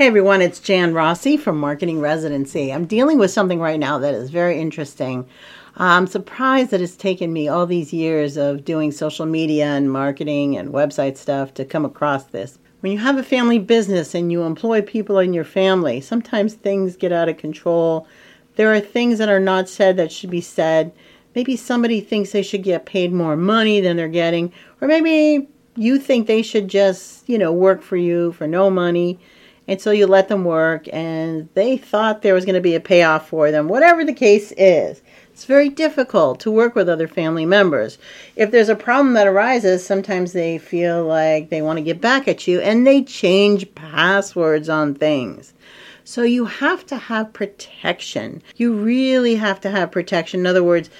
Hey everyone, it's Jan Rossi from Marketing Residency. I'm dealing with something right now that is very interesting. I'm surprised that it's taken me all these years of doing social media and marketing and website stuff to come across this. When you have a family business and you employ people in your family, sometimes things get out of control. There are things that are not said that should be said. Maybe somebody thinks they should get paid more money than they're getting, or maybe you think they should just, you know, work for you for no money and so you let them work and they thought there was going to be a payoff for them whatever the case is. It's very difficult to work with other family members. If there's a problem that arises sometimes they feel like they want to get back at you and they change passwords on things. So you have to have protection. You really have to have protection. In other words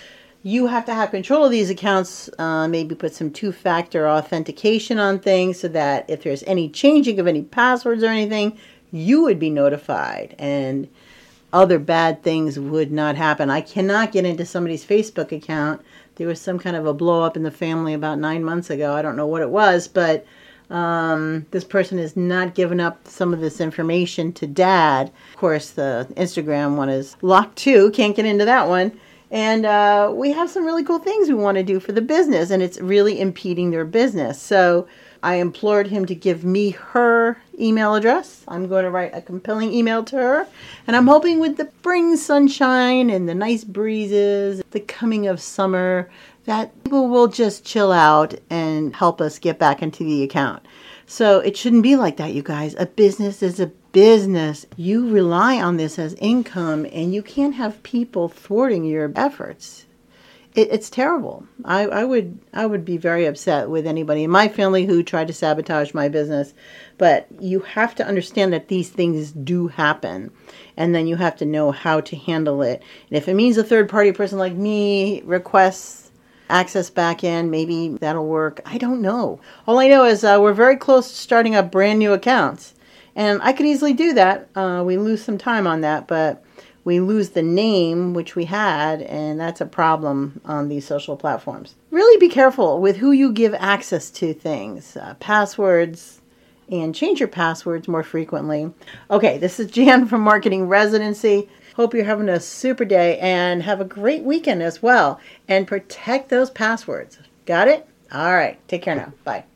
you have to have control of these accounts, uh, maybe put some two factor authentication on things so that if there's any changing of any passwords or anything, you would be notified and other bad things would not happen. I cannot get into somebody's Facebook account. There was some kind of a blow up in the family about nine months ago. I don't know what it was, but um, this person has not given up some of this information to dad. Of course, the Instagram one is locked too. Can't get into that one. And uh, we have some really cool things we want to do for the business, and it's really impeding their business. So I implored him to give me her email address. I'm going to write a compelling email to her. And I'm hoping with the spring sunshine and the nice breezes, the coming of summer, that people will just chill out and help us get back into the account. So it shouldn't be like that, you guys. A business is a business, you rely on this as income and you can't have people thwarting your efforts. It, it's terrible. I, I would I would be very upset with anybody in my family who tried to sabotage my business. But you have to understand that these things do happen, and then you have to know how to handle it. And if it means a third party person like me requests access back in, maybe that'll work. I don't know. All I know is uh, we're very close to starting up brand new accounts. And I could easily do that. Uh, we lose some time on that, but we lose the name which we had, and that's a problem on these social platforms. Really be careful with who you give access to things, uh, passwords, and change your passwords more frequently. Okay, this is Jan from Marketing Residency. Hope you're having a super day and have a great weekend as well. And protect those passwords. Got it? All right. Take care now. Bye.